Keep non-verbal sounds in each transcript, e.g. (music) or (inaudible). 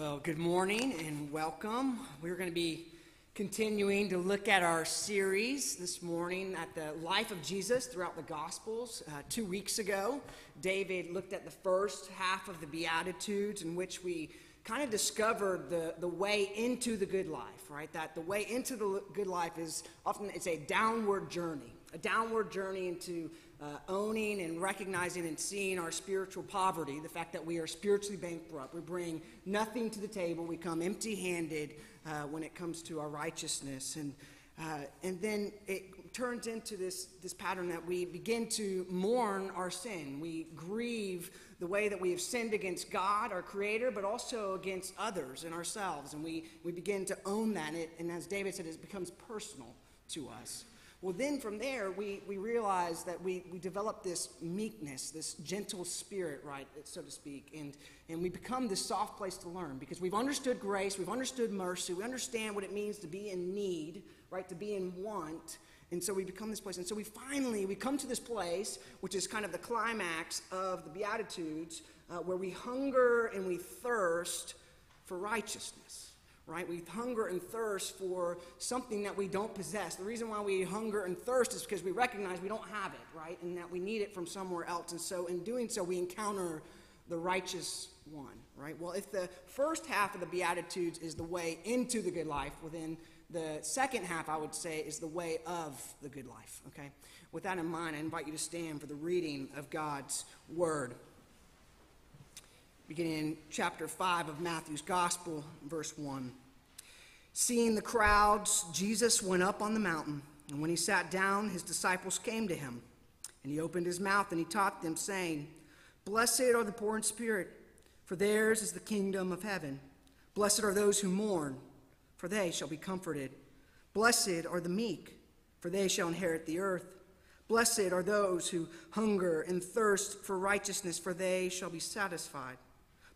Well, good morning and welcome. We're going to be continuing to look at our series this morning at the life of Jesus throughout the Gospels. Uh, two weeks ago, David looked at the first half of the Beatitudes, in which we kind of discovered the, the way into the good life, right? That the way into the good life is often it's a downward journey, a downward journey into uh, owning and recognizing and seeing our spiritual poverty, the fact that we are spiritually bankrupt. We bring nothing to the table. We come empty handed uh, when it comes to our righteousness. And, uh, and then it turns into this, this pattern that we begin to mourn our sin. We grieve the way that we have sinned against God, our Creator, but also against others and ourselves. And we, we begin to own that. And, it, and as David said, it becomes personal to us. Well, then from there, we, we realize that we, we develop this meekness, this gentle spirit, right, so to speak, and, and we become this soft place to learn because we've understood grace, we've understood mercy, we understand what it means to be in need, right, to be in want. And so we become this place. And so we finally, we come to this place, which is kind of the climax of the Beatitudes, uh, where we hunger and we thirst for righteousness right? We hunger and thirst for something that we don't possess. The reason why we hunger and thirst is because we recognize we don't have it, right? And that we need it from somewhere else. And so in doing so, we encounter the righteous one, right? Well, if the first half of the Beatitudes is the way into the good life, within the second half, I would say, is the way of the good life, okay? With that in mind, I invite you to stand for the reading of God's word beginning in chapter 5 of Matthew's Gospel, verse 1. Seeing the crowds, Jesus went up on the mountain, and when he sat down, his disciples came to him. And he opened his mouth and he taught them, saying, Blessed are the poor in spirit, for theirs is the kingdom of heaven. Blessed are those who mourn, for they shall be comforted. Blessed are the meek, for they shall inherit the earth. Blessed are those who hunger and thirst for righteousness, for they shall be satisfied.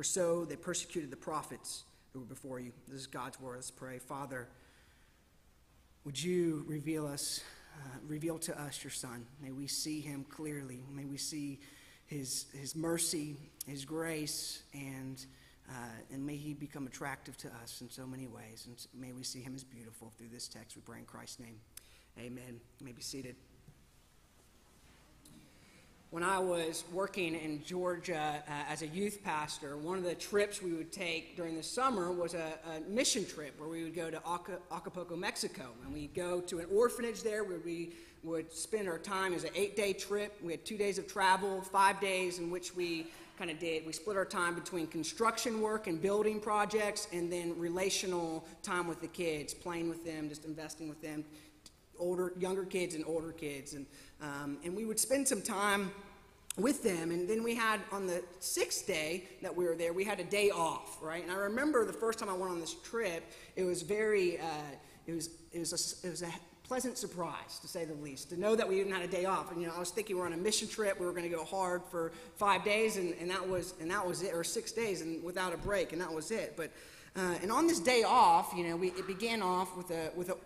for so they persecuted the prophets who were before you. This is God's word. Let's pray. Father, would you reveal us, uh, reveal to us your Son? May we see him clearly. May we see his, his mercy, his grace, and, uh, and may he become attractive to us in so many ways. And may we see him as beautiful through this text. We pray in Christ's name. Amen. You may be seated. When I was working in Georgia uh, as a youth pastor, one of the trips we would take during the summer was a, a mission trip where we would go to Acapulco, Mexico. And we'd go to an orphanage there where we would spend our time as an eight day trip. We had two days of travel, five days in which we kind of did. We split our time between construction work and building projects and then relational time with the kids, playing with them, just investing with them, older, younger kids and older kids. And um, and we would spend some time with them. And then we had on the sixth day that we were there, we had a day off, right? And I remember the first time I went on this trip, it was very, uh, it was, it was a, it was a pleasant surprise to say the least to know that we even had a day off and you know i was thinking we are on a mission trip we were going to go hard for five days and, and that was and that was it or six days and without a break and that was it but uh, and on this day off you know we, it began off with a with a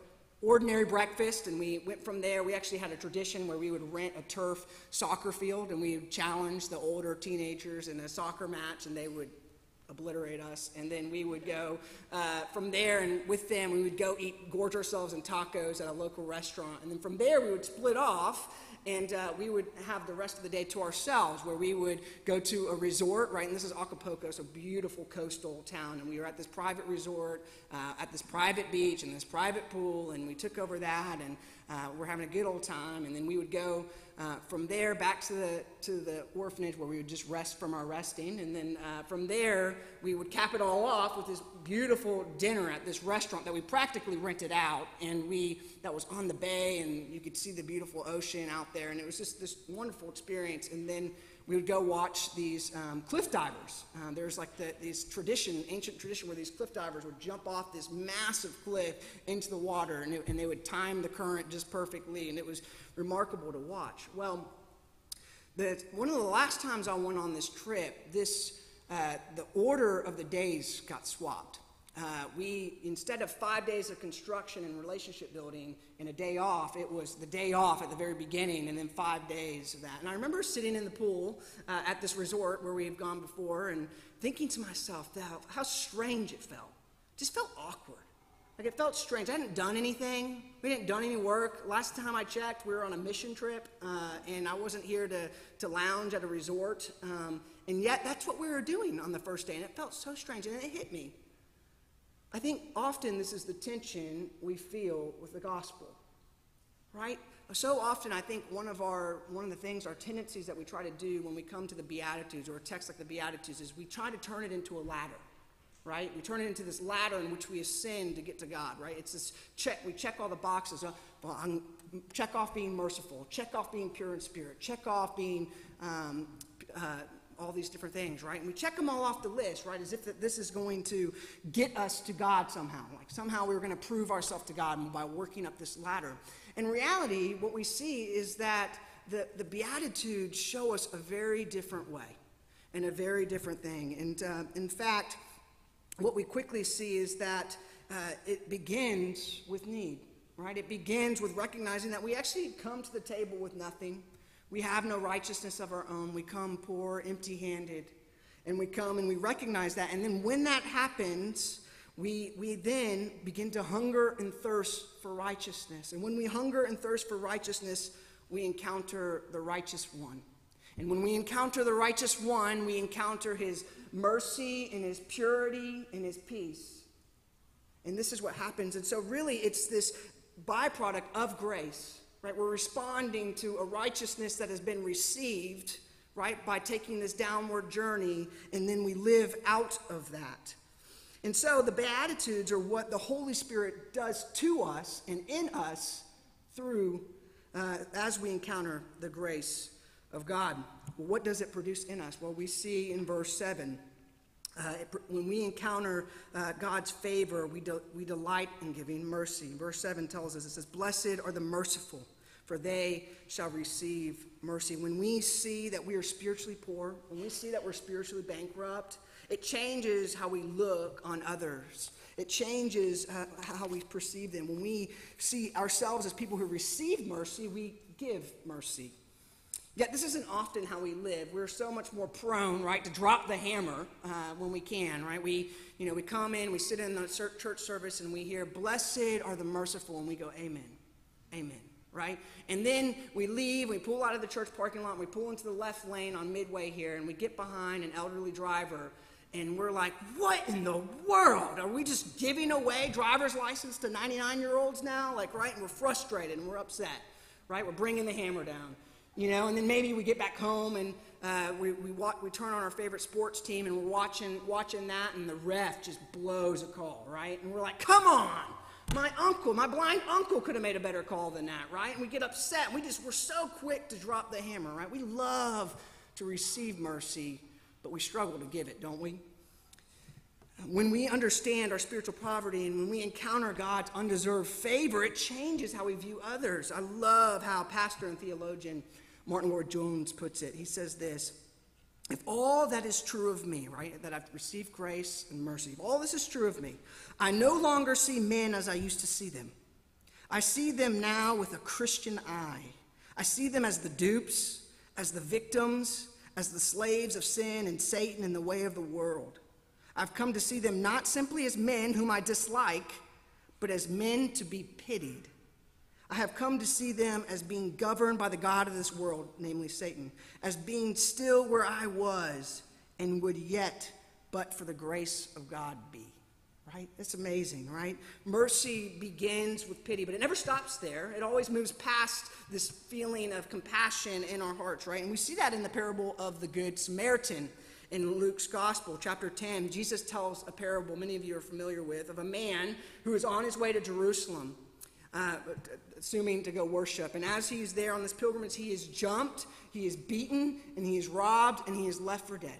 ordinary breakfast, and we went from there. We actually had a tradition where we would rent a turf soccer field, and we would challenge the older teenagers in a soccer match, and they would obliterate us. And then we would go uh, from there, and with them, we would go eat, gorge ourselves in tacos at a local restaurant. And then from there, we would split off and uh, we would have the rest of the day to ourselves where we would go to a resort right? And this is acapulco a beautiful coastal town. And we were at this private resort uh, at this private beach and this private pool and we took over that and uh, we're having a good old time. And then we would go uh, from there back to the to the orphanage where we would just rest from our resting. And then uh, from there we would cap it all off with this beautiful dinner at this restaurant that we practically rented out. And we that was on the bay and you could see the beautiful ocean out there. And it was just this wonderful experience. And then we would go watch these um, cliff divers. Um, there's like the, this tradition, ancient tradition, where these cliff divers would jump off this massive cliff into the water, and, it, and they would time the current just perfectly, and it was remarkable to watch. Well, the, one of the last times I went on this trip, this uh, the order of the days got swapped. Uh, we, instead of five days of construction and relationship building and a day off, it was the day off at the very beginning and then five days of that. And I remember sitting in the pool uh, at this resort where we had gone before and thinking to myself how, strange it felt. It just felt awkward. Like it felt strange. I hadn't done anything. We hadn't done any work. Last time I checked, we were on a mission trip, uh, and I wasn't here to, to lounge at a resort. Um, and yet, that's what we were doing on the first day, and it felt so strange, and it hit me. I think often this is the tension we feel with the gospel, right? So often, I think one of our one of the things, our tendencies that we try to do when we come to the Beatitudes or a text like the Beatitudes, is we try to turn it into a ladder, right? We turn it into this ladder in which we ascend to get to God, right? It's this check. We check all the boxes. Uh, well, I'm, check off being merciful. Check off being pure in spirit. Check off being um, uh, all these different things, right? And we check them all off the list, right? As if that this is going to get us to God somehow. Like somehow we are going to prove ourselves to God by working up this ladder. In reality, what we see is that the, the Beatitudes show us a very different way and a very different thing. And uh, in fact, what we quickly see is that uh, it begins with need, right? It begins with recognizing that we actually come to the table with nothing we have no righteousness of our own. We come poor, empty handed. And we come and we recognize that. And then when that happens, we, we then begin to hunger and thirst for righteousness. And when we hunger and thirst for righteousness, we encounter the righteous one. And when we encounter the righteous one, we encounter his mercy and his purity and his peace. And this is what happens. And so, really, it's this byproduct of grace right? We're responding to a righteousness that has been received, right, by taking this downward journey, and then we live out of that. And so the Beatitudes are what the Holy Spirit does to us and in us through uh, as we encounter the grace of God. Well, what does it produce in us? Well, we see in verse 7. Uh, it, when we encounter uh, God's favor, we, de- we delight in giving mercy. Verse 7 tells us it says, Blessed are the merciful, for they shall receive mercy. When we see that we are spiritually poor, when we see that we're spiritually bankrupt, it changes how we look on others. It changes uh, how we perceive them. When we see ourselves as people who receive mercy, we give mercy. Yet this isn't often how we live. We're so much more prone, right, to drop the hammer uh, when we can, right? We, you know, we come in, we sit in the church service, and we hear, "Blessed are the merciful," and we go, "Amen, Amen." Right? And then we leave, we pull out of the church parking lot, we pull into the left lane on Midway here, and we get behind an elderly driver, and we're like, what in the world? Are we just giving away driver's license to 99 year olds now? Like, right? And we're frustrated and we're upset, right? We're bringing the hammer down, you know? And then maybe we get back home and uh, we, we, walk, we turn on our favorite sports team and we're watching, watching that, and the ref just blows a call, right? And we're like, come on! My uncle, my blind uncle could have made a better call than that, right? And we get upset. We just, we're so quick to drop the hammer, right? We love to receive mercy, but we struggle to give it, don't we? When we understand our spiritual poverty and when we encounter God's undeserved favor, it changes how we view others. I love how pastor and theologian Martyn Lloyd-Jones puts it. He says this if all that is true of me, right, that I've received grace and mercy, if all this is true of me, I no longer see men as I used to see them. I see them now with a Christian eye. I see them as the dupes, as the victims, as the slaves of sin and Satan and the way of the world. I've come to see them not simply as men whom I dislike, but as men to be pitied I have come to see them as being governed by the God of this world, namely Satan, as being still where I was and would yet, but for the grace of God, be. Right? That's amazing, right? Mercy begins with pity, but it never stops there. It always moves past this feeling of compassion in our hearts, right? And we see that in the parable of the Good Samaritan in Luke's Gospel, chapter 10. Jesus tells a parable many of you are familiar with of a man who is on his way to Jerusalem uh, assuming to go worship. And as he's there on this pilgrimage, he is jumped, he is beaten, and he is robbed, and he is left for dead.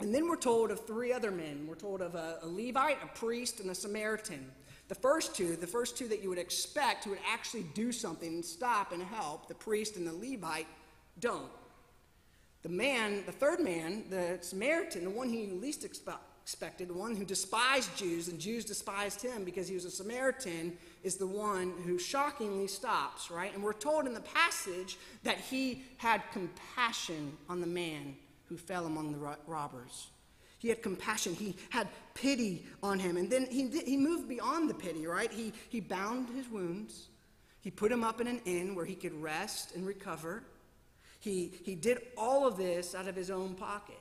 And then we're told of three other men. We're told of a, a Levite, a priest, and a Samaritan. The first two, the first two that you would expect who would actually do something and stop and help, the priest and the Levite, don't. The man, the third man, the Samaritan, the one he least expected, one who despised Jews and Jews despised him because he was a Samaritan, is the one who shockingly stops, right? And we're told in the passage that he had compassion on the man who fell among the robbers. He had compassion. He had pity on him. And then he, he moved beyond the pity, right? He, he bound his wounds. He put him up in an inn where he could rest and recover. He, he did all of this out of his own pocket.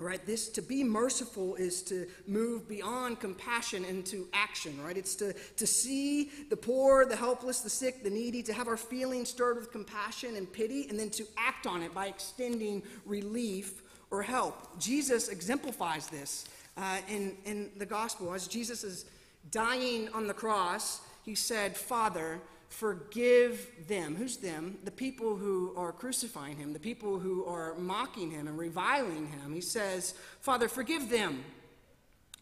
Right? This to be merciful is to move beyond compassion into action, right? It's to, to see the poor, the helpless, the sick, the needy, to have our feelings stirred with compassion and pity, and then to act on it by extending relief or help. Jesus exemplifies this uh, in, in the gospel. As Jesus is dying on the cross, he said, Father, forgive them. Who's them? The people who are crucifying him, the people who are mocking him and reviling him. He says, Father, forgive them,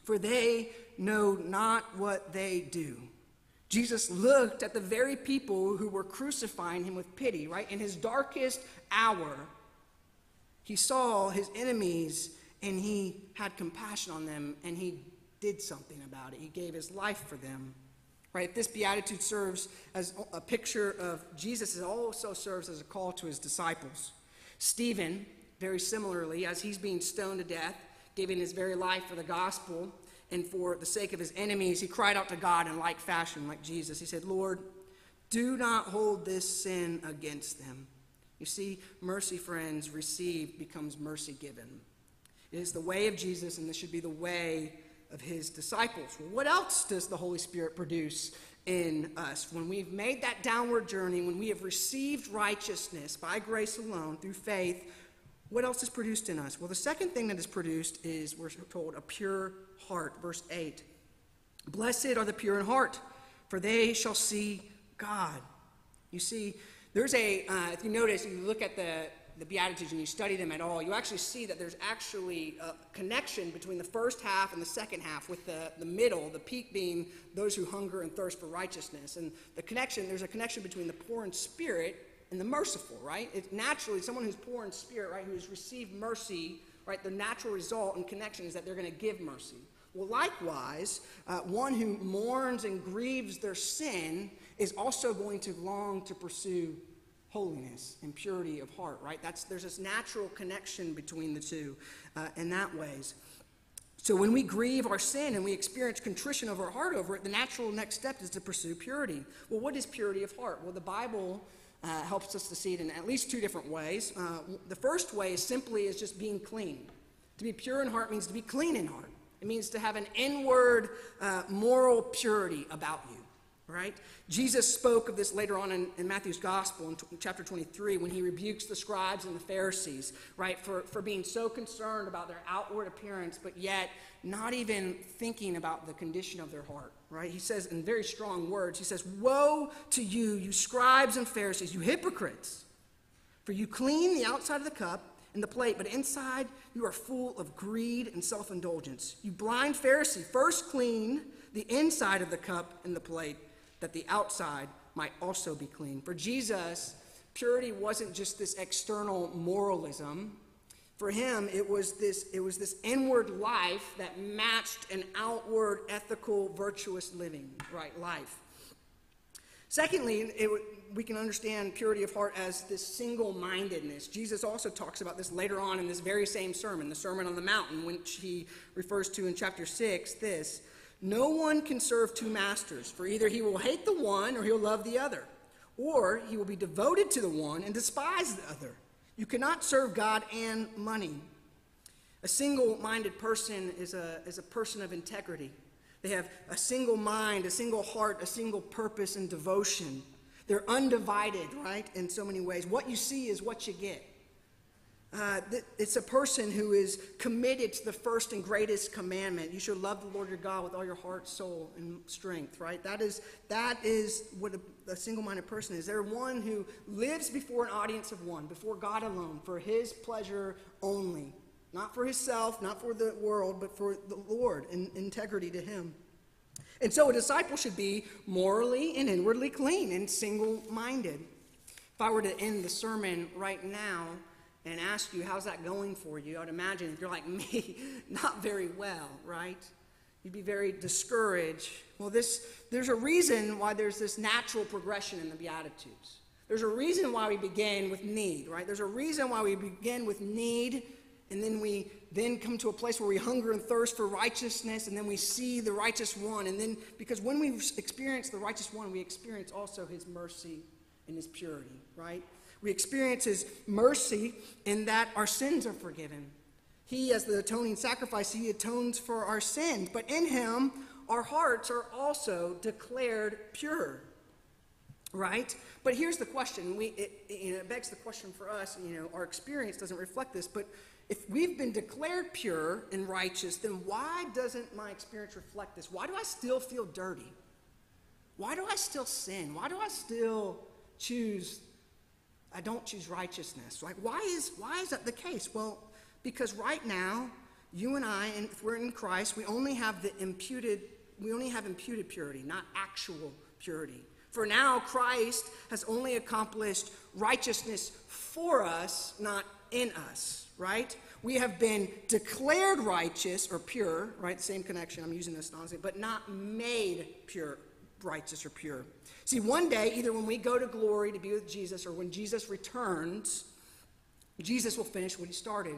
for they know not what they do. Jesus looked at the very people who were crucifying him with pity, right? In his darkest hour, he saw his enemies and he had compassion on them and he did something about it. He gave his life for them. Right? This beatitude serves as a picture of Jesus. It also serves as a call to his disciples. Stephen, very similarly, as he's being stoned to death, giving his very life for the gospel and for the sake of his enemies, he cried out to God in like fashion, like Jesus. He said, Lord, do not hold this sin against them. You see, mercy, friends, received becomes mercy given. It is the way of Jesus, and this should be the way of his disciples. Well, what else does the Holy Spirit produce in us? When we've made that downward journey, when we have received righteousness by grace alone through faith, what else is produced in us? Well, the second thing that is produced is, we're told, a pure heart. Verse 8 Blessed are the pure in heart, for they shall see God. You see, there's a, uh, if you notice, you look at the, the Beatitudes and you study them at all, you actually see that there's actually a connection between the first half and the second half, with the, the middle, the peak being those who hunger and thirst for righteousness. And the connection, there's a connection between the poor in spirit and the merciful, right? It's naturally someone who's poor in spirit, right, who has received mercy, right? The natural result and connection is that they're going to give mercy. Well, likewise, uh, one who mourns and grieves their sin is also going to long to pursue holiness and purity of heart, right? That's, there's this natural connection between the two uh, in that ways. So when we grieve our sin and we experience contrition of our heart over it, the natural next step is to pursue purity. Well, what is purity of heart? Well, the Bible uh, helps us to see it in at least two different ways. Uh, the first way is simply is just being clean. To be pure in heart means to be clean in heart. It means to have an inward uh, moral purity about you right? Jesus spoke of this later on in, in Matthew's gospel in t- chapter 23 when he rebukes the scribes and the Pharisees, right, for, for being so concerned about their outward appearance, but yet not even thinking about the condition of their heart, right? He says in very strong words, he says, Woe to you, you scribes and Pharisees, you hypocrites, for you clean the outside of the cup and the plate, but inside you are full of greed and self indulgence. You blind Pharisee, first clean the inside of the cup and the plate that the outside might also be clean. For Jesus, purity wasn't just this external moralism. For him, it was this, it was this inward life that matched an outward ethical, virtuous living, right, life. Secondly, it, we can understand purity of heart as this single mindedness. Jesus also talks about this later on in this very same sermon, the Sermon on the Mountain, which he refers to in chapter 6. This no one can serve two masters, for either he will hate the one or he'll love the other, or he will be devoted to the one and despise the other. You cannot serve God and money. A single minded person is a, is a person of integrity. They have a single mind, a single heart, a single purpose and devotion. They're undivided, right, in so many ways. What you see is what you get. Uh, it's a person who is committed to the first and greatest commandment. You should love the Lord your God with all your heart, soul, and strength, right? That is, that is what a, a single minded person is. They're one who lives before an audience of one, before God alone, for his pleasure only. Not for himself, not for the world, but for the Lord in integrity to him. And so a disciple should be morally and inwardly clean and single minded. If I were to end the sermon right now and ask you, how's that going for you? I'd imagine if you're like (laughs) me, not very well, right? You'd be very discouraged. Well, this, there's a reason why there's this natural progression in the Beatitudes. There's a reason why we begin with need, right? There's a reason why we begin with need and then we then come to a place where we hunger and thirst for righteousness and then we see the righteous one and then because when we experience the righteous one we experience also his mercy and his purity right we experience his mercy in that our sins are forgiven he as the atoning sacrifice he atones for our sins but in him our hearts are also declared pure right but here's the question we it, it begs the question for us you know our experience doesn't reflect this but if we've been declared pure and righteous, then why doesn't my experience reflect this? Why do I still feel dirty? Why do I still sin? Why do I still choose I don't choose righteousness? Like why is why is that the case? Well, because right now, you and I, and if we're in Christ, we only have the imputed, we only have imputed purity, not actual purity. For now, Christ has only accomplished righteousness for us, not in us right? We have been declared righteous or pure, right? Same connection, I'm using this nonsense, but not made pure, righteous or pure. See, one day, either when we go to glory to be with Jesus or when Jesus returns, Jesus will finish what he started.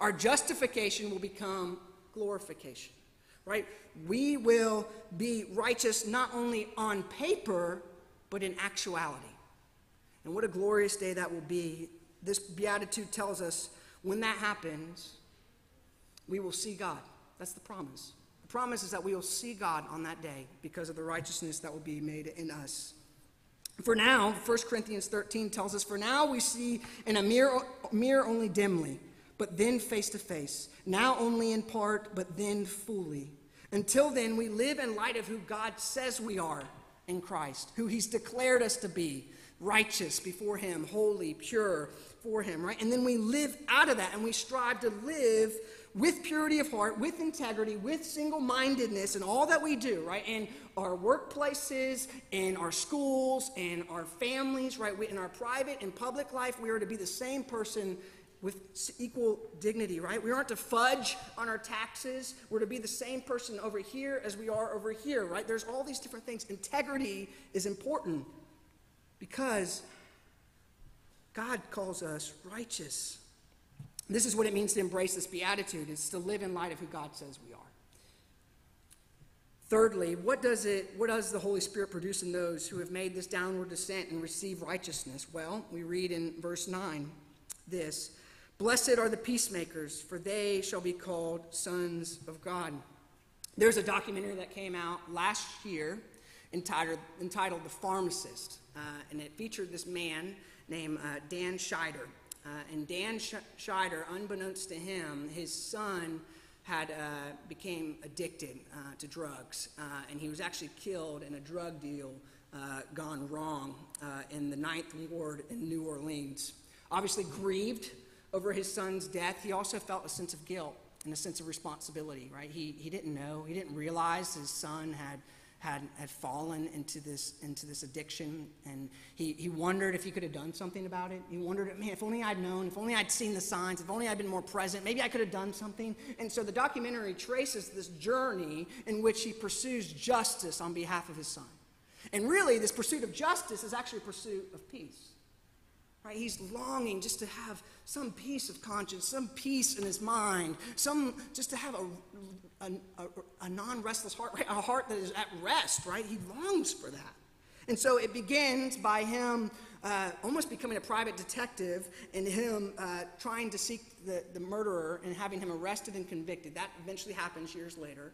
Our justification will become glorification, right? We will be righteous not only on paper, but in actuality. And what a glorious day that will be. This beatitude tells us when that happens, we will see God. That's the promise. Promise is that we will see God on that day because of the righteousness that will be made in us. For now, 1 Corinthians 13 tells us, For now we see in a mirror, mirror only dimly, but then face to face. Now only in part, but then fully. Until then, we live in light of who God says we are in Christ, who He's declared us to be righteous before Him, holy, pure, for Him, right? And then we live out of that and we strive to live with purity of heart, with integrity, with single mindedness in all that we do, right? In our workplaces, in our schools, in our families, right? In our private and public life, we are to be the same person with equal dignity, right? We aren't to fudge on our taxes. We're to be the same person over here as we are over here, right? There's all these different things. Integrity is important because God calls us righteous. This is what it means to embrace this beatitude. It's to live in light of who God says we are. Thirdly, what does it what does the Holy Spirit produce in those who have made this downward descent and receive righteousness? Well, we read in verse 9 this Blessed are the peacemakers, for they shall be called sons of God. There's a documentary that came out last year entitled, entitled The Pharmacist, uh, and it featured this man named uh, Dan Schneider. Uh, and Dan Schneider, unbeknownst to him, his son had uh, became addicted uh, to drugs, uh, and he was actually killed in a drug deal uh, gone wrong in the Ninth Ward in New Orleans. Obviously grieved over his son's death, he also felt a sense of guilt and a sense of responsibility. Right? He he didn't know, he didn't realize his son had had, had fallen into this, into this addiction. And he, he wondered if he could have done something about it. He wondered, man, if only I'd known, if only I'd seen the signs, if only I'd been more present, maybe I could have done something. And so the documentary traces this journey in which he pursues justice on behalf of his son. And really, this pursuit of justice is actually a pursuit of peace. Right? He's longing just to have some peace of conscience, some peace in his mind, some just to have a a, a, a non restless heart, right? a heart that is at rest, right? He longs for that. And so it begins by him uh, almost becoming a private detective and him uh, trying to seek the, the murderer and having him arrested and convicted. That eventually happens years later.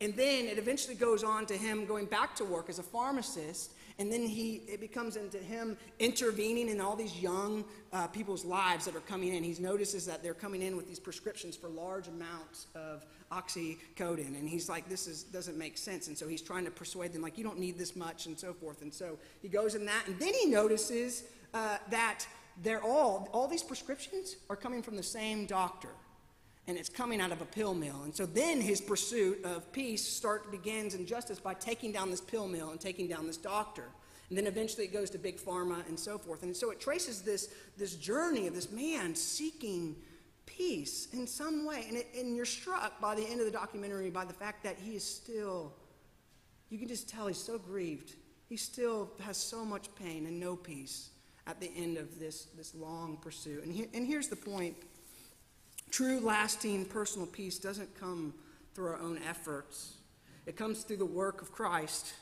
And then it eventually goes on to him going back to work as a pharmacist. And then he, it becomes into him intervening in all these young uh, people's lives that are coming in. He notices that they're coming in with these prescriptions for large amounts of oxycodone. And he's like, this is, doesn't make sense. And so he's trying to persuade them, like, you don't need this much and so forth. And so he goes in that. And then he notices uh, that they're all, all these prescriptions are coming from the same doctor and it's coming out of a pill mill. And so then his pursuit of peace start begins and justice by taking down this pill mill and taking down this doctor. And then eventually it goes to big pharma and so forth. And so it traces this, this journey of this man seeking peace in some way. And, it, and you're struck by the end of the documentary by the fact that he is still, you can just tell he's so grieved. He still has so much pain and no peace at the end of this, this long pursuit. And, he, and here's the point True, lasting personal peace doesn't come through our own efforts, it comes through the work of Christ.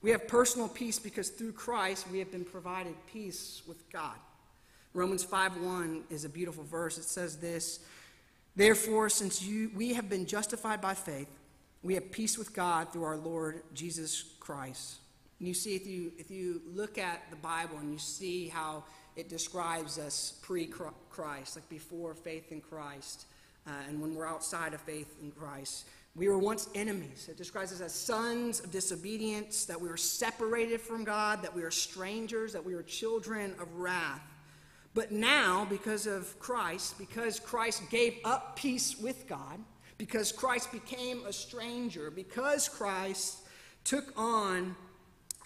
We have personal peace because through Christ we have been provided peace with God. Romans 5:1 is a beautiful verse. It says this, Therefore, since you, we have been justified by faith, we have peace with God through our Lord Jesus Christ. And you see, if you, if you look at the Bible and you see how it describes us pre Christ, like before faith in Christ, uh, and when we're outside of faith in Christ. We were once enemies. It describes us as sons of disobedience, that we were separated from God, that we are strangers, that we are children of wrath. But now, because of Christ, because Christ gave up peace with God, because Christ became a stranger, because Christ took on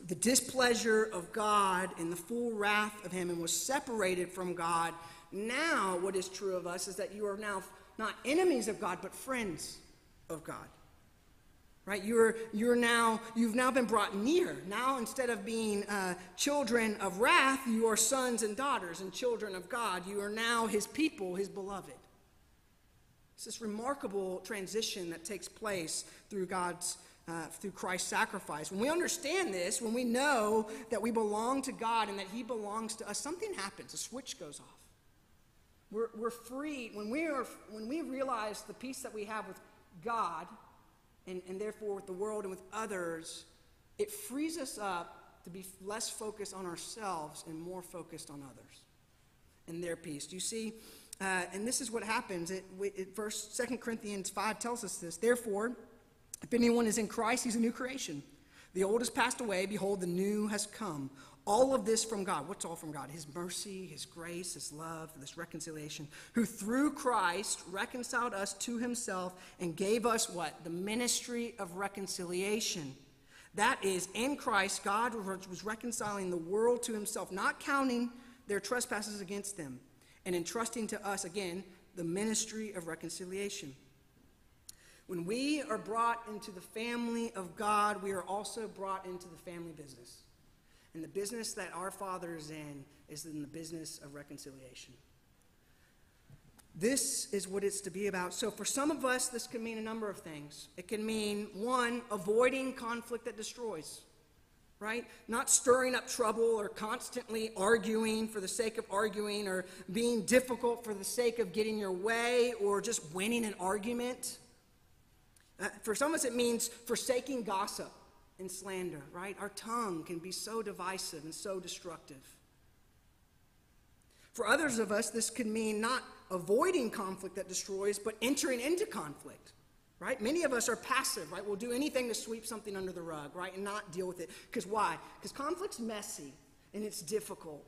the displeasure of God and the full wrath of Him and was separated from God, now what is true of us is that you are now not enemies of God, but friends of God. Right? You're, you're now, you've now been brought near. Now, instead of being uh, children of wrath, you are sons and daughters and children of God. You are now His people, His beloved. It's this remarkable transition that takes place through God's uh, through Christ's sacrifice. When we understand this, when we know that we belong to God and that He belongs to us, something happens. A switch goes off. We're, we're free. When we, are, when we realize the peace that we have with God and, and therefore with the world and with others, it frees us up to be less focused on ourselves and more focused on others and their peace. Do you see? Uh, and this is what happens. It, it, verse 2 Corinthians 5 tells us this. Therefore, if anyone is in Christ, he's a new creation. The old has passed away, behold, the new has come. All of this from God. What's all from God? His mercy, His grace, His love, this reconciliation, who through Christ reconciled us to Himself and gave us what? The ministry of reconciliation. That is, in Christ, God was reconciling the world to Himself, not counting their trespasses against them, and entrusting to us, again, the ministry of reconciliation. When we are brought into the family of God, we are also brought into the family business. And the business that our Father is in is in the business of reconciliation. This is what it's to be about. So, for some of us, this can mean a number of things. It can mean, one, avoiding conflict that destroys, right? Not stirring up trouble or constantly arguing for the sake of arguing or being difficult for the sake of getting your way or just winning an argument. Uh, for some of us, it means forsaking gossip and slander, right? Our tongue can be so divisive and so destructive. For others of us, this could mean not avoiding conflict that destroys, but entering into conflict, right? Many of us are passive, right? We'll do anything to sweep something under the rug, right? And not deal with it. Because why? Because conflict's messy and it's difficult.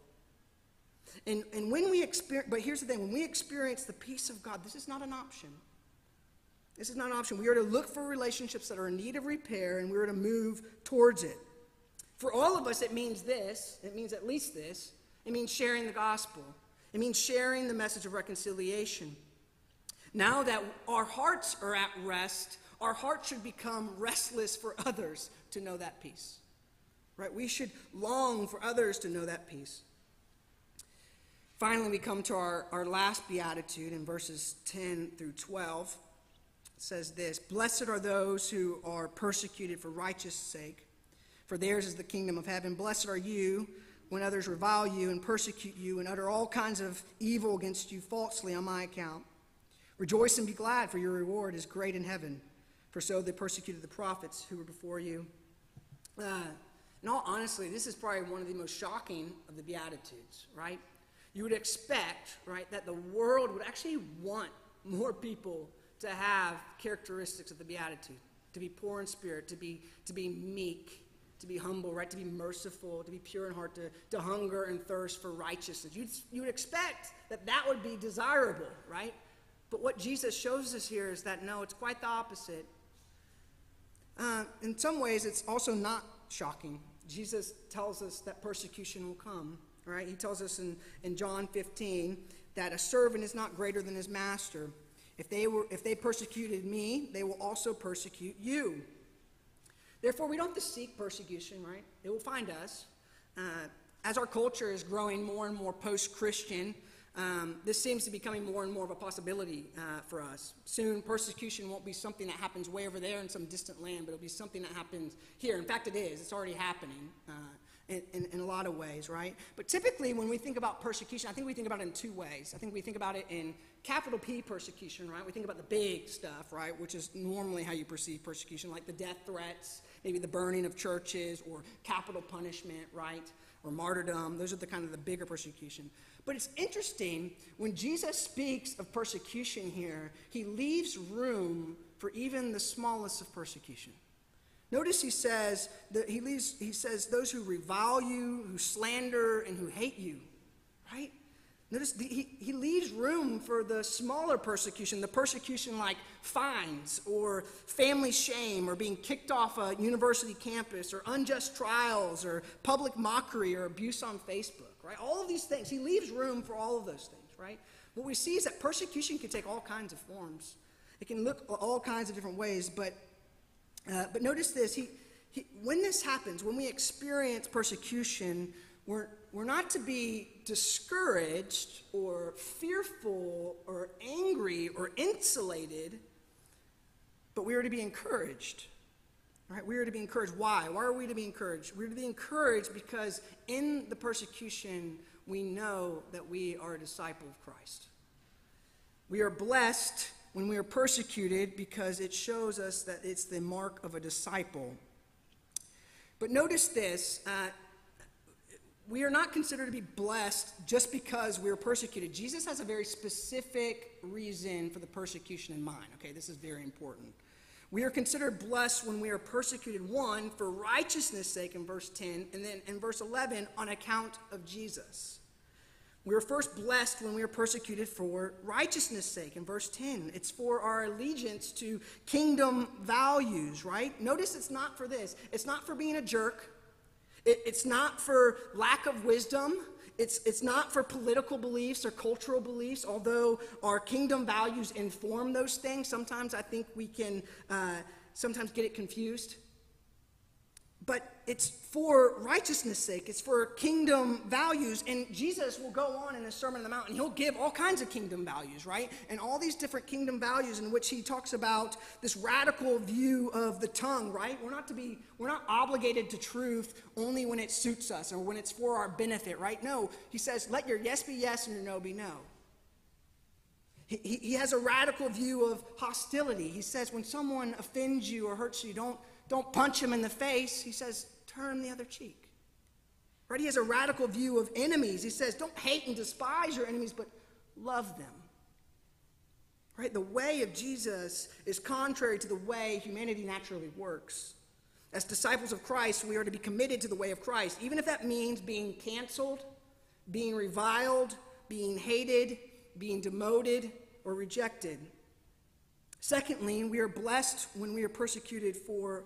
And, and when we experience, but here's the thing when we experience the peace of God, this is not an option. This is not an option. We are to look for relationships that are in need of repair and we are to move towards it. For all of us, it means this it means at least this it means sharing the gospel, it means sharing the message of reconciliation. Now that our hearts are at rest, our hearts should become restless for others to know that peace. Right? We should long for others to know that peace. Finally, we come to our, our last beatitude in verses 10 through 12 says this Blessed are those who are persecuted for righteous sake, for theirs is the kingdom of heaven. Blessed are you when others revile you and persecute you and utter all kinds of evil against you falsely on my account. Rejoice and be glad, for your reward is great in heaven. for so they persecuted the prophets who were before you. Uh, in all honesty, this is probably one of the most shocking of the Beatitudes, right? You would expect, right, that the world would actually want more people to have characteristics of the Beatitude to be poor in spirit, to be, to be meek, to be humble, right? To be merciful, to be pure in heart, to, to hunger and thirst for righteousness. You'd, you would expect that that would be desirable, right? But what Jesus shows us here is that no, it's quite the opposite. Uh, in some ways, it's also not shocking. Jesus tells us that persecution will come, right? He tells us in, in John 15 that a servant is not greater than his master. If they, were, if they persecuted me, they will also persecute you. Therefore, we don't have to seek persecution, right? It will find us. Uh, as our culture is growing more and more post Christian, um, this seems to be becoming more and more of a possibility uh, for us. Soon, persecution won't be something that happens way over there in some distant land, but it'll be something that happens here. In fact, it is. It's already happening. Uh, in, in, in, a lot of ways, right? But typically, when we think about persecution, I think we think about it in two ways. I think we think about it in capital P persecution, right? We think about the big stuff, right? Which is normally how you perceive persecution, like the death threats, maybe the burning of churches, or capital punishment, right? Or martyrdom. Those are the kind of the bigger persecution. But it's interesting when Jesus speaks of persecution here, he leaves room for even the smallest of persecution. Notice he says that he leaves, he says those who revile you, who slander, and who hate you, right? Notice the, he, he leaves room for the smaller persecution, the persecution like fines or family shame or being kicked off a university campus or unjust trials or public mockery or abuse on Facebook, right? All of these things. He leaves room for all of those things, right? What we see is that persecution can take all kinds of forms. It can look all kinds of different ways, but uh, but notice this he, he, when this happens, when we experience persecution, we're, we're not to be discouraged or fearful or angry or insulated, but we are to be encouraged. Right? We are to be encouraged. Why? Why are we to be encouraged? We're to be encouraged because in the persecution, we know that we are a disciple of Christ. We are blessed when we are persecuted because it shows us that it's the mark of a disciple. But notice this uh, we are not considered to be blessed just because we are persecuted. Jesus has a very specific reason for the persecution in mind. Okay, this is very important. We are considered blessed when we are persecuted, one, for righteousness' sake in verse 10, and then in verse 11, on account of Jesus. We were first blessed when we were persecuted for righteousness' sake. In verse 10, it's for our allegiance to kingdom values, right? Notice it's not for this. It's not for being a jerk. It, it's not for lack of wisdom. It's, it's not for political beliefs or cultural beliefs, although our kingdom values inform those things. Sometimes I think we can uh, sometimes get it confused but it's for righteousness' sake. It's for kingdom values. And Jesus will go on in the Sermon on the Mount and he'll give all kinds of kingdom values, right? And all these different kingdom values in which he talks about this radical view of the tongue, right? We're not to be, we're not obligated to truth only when it suits us or when it's for our benefit, right? No, he says, let your yes be yes and your no be no. He, he, he has a radical view of hostility. He says, when someone offends you or hurts you, don't don't punch him in the face. He says, turn the other cheek. Right? He has a radical view of enemies. He says, don't hate and despise your enemies, but love them. Right? The way of Jesus is contrary to the way humanity naturally works. As disciples of Christ, we are to be committed to the way of Christ, even if that means being canceled, being reviled, being hated, being demoted, or rejected. Secondly, we are blessed when we are persecuted for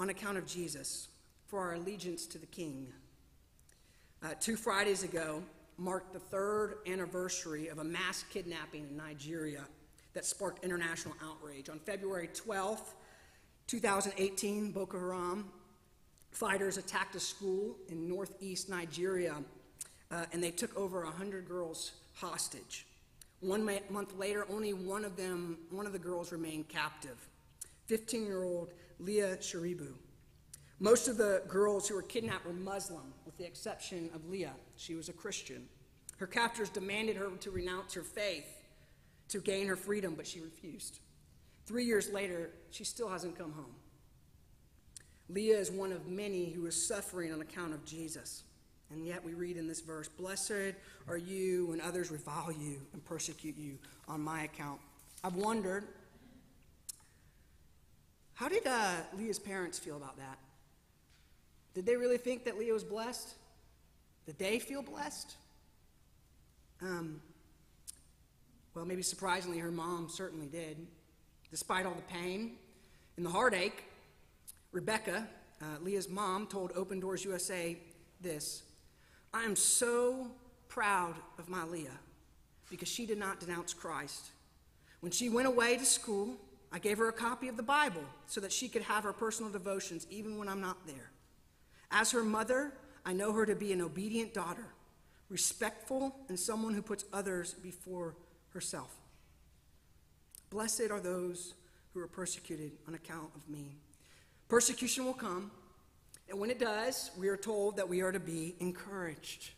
on account of Jesus, for our allegiance to the King. Uh, two Fridays ago marked the third anniversary of a mass kidnapping in Nigeria that sparked international outrage. On February 12th, 2018, Boko Haram fighters attacked a school in northeast Nigeria uh, and they took over 100 girls hostage. One month later, only one of them, one of the girls remained captive. 15 year old Leah Sharibu. Most of the girls who were kidnapped were Muslim, with the exception of Leah. She was a Christian. Her captors demanded her to renounce her faith to gain her freedom, but she refused. Three years later, she still hasn't come home. Leah is one of many who is suffering on account of Jesus. And yet we read in this verse Blessed are you when others revile you and persecute you on my account. I've wondered, how did uh, Leah's parents feel about that? Did they really think that Leah was blessed? Did they feel blessed? Um, well, maybe surprisingly, her mom certainly did. Despite all the pain and the heartache, Rebecca, uh, Leah's mom, told Open Doors USA this I am so proud of my Leah because she did not denounce Christ. When she went away to school, I gave her a copy of the Bible so that she could have her personal devotions even when I'm not there. As her mother, I know her to be an obedient daughter, respectful, and someone who puts others before herself. Blessed are those who are persecuted on account of me. Persecution will come, and when it does, we are told that we are to be encouraged.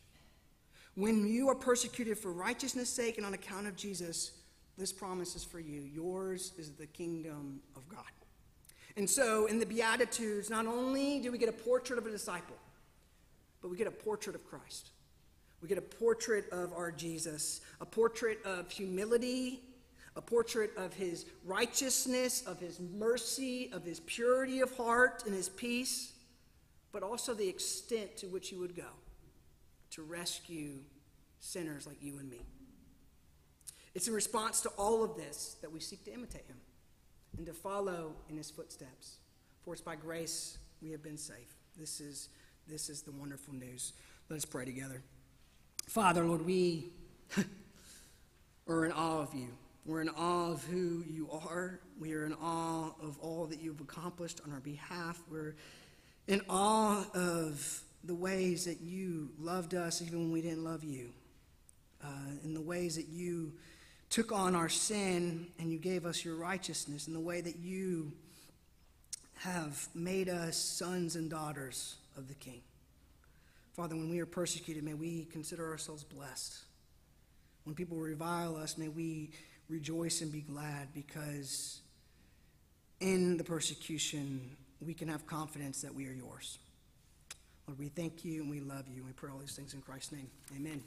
When you are persecuted for righteousness' sake and on account of Jesus, this promise is for you. Yours is the kingdom of God. And so, in the Beatitudes, not only do we get a portrait of a disciple, but we get a portrait of Christ. We get a portrait of our Jesus, a portrait of humility, a portrait of his righteousness, of his mercy, of his purity of heart and his peace, but also the extent to which he would go to rescue sinners like you and me. It's in response to all of this that we seek to imitate him and to follow in his footsteps. For it's by grace we have been saved. This is, this is the wonderful news. Let us pray together. Father, Lord, we (laughs) are in awe of you. We're in awe of who you are. We are in awe of all that you've accomplished on our behalf. We're in awe of the ways that you loved us even when we didn't love you, uh, in the ways that you took on our sin and you gave us your righteousness, in the way that you have made us sons and daughters of the King. Father, when we are persecuted, may we consider ourselves blessed. When people revile us, may we rejoice and be glad because in the persecution, we can have confidence that we are yours. Lord, we thank you and we love you. And we pray all these things in Christ's name. Amen.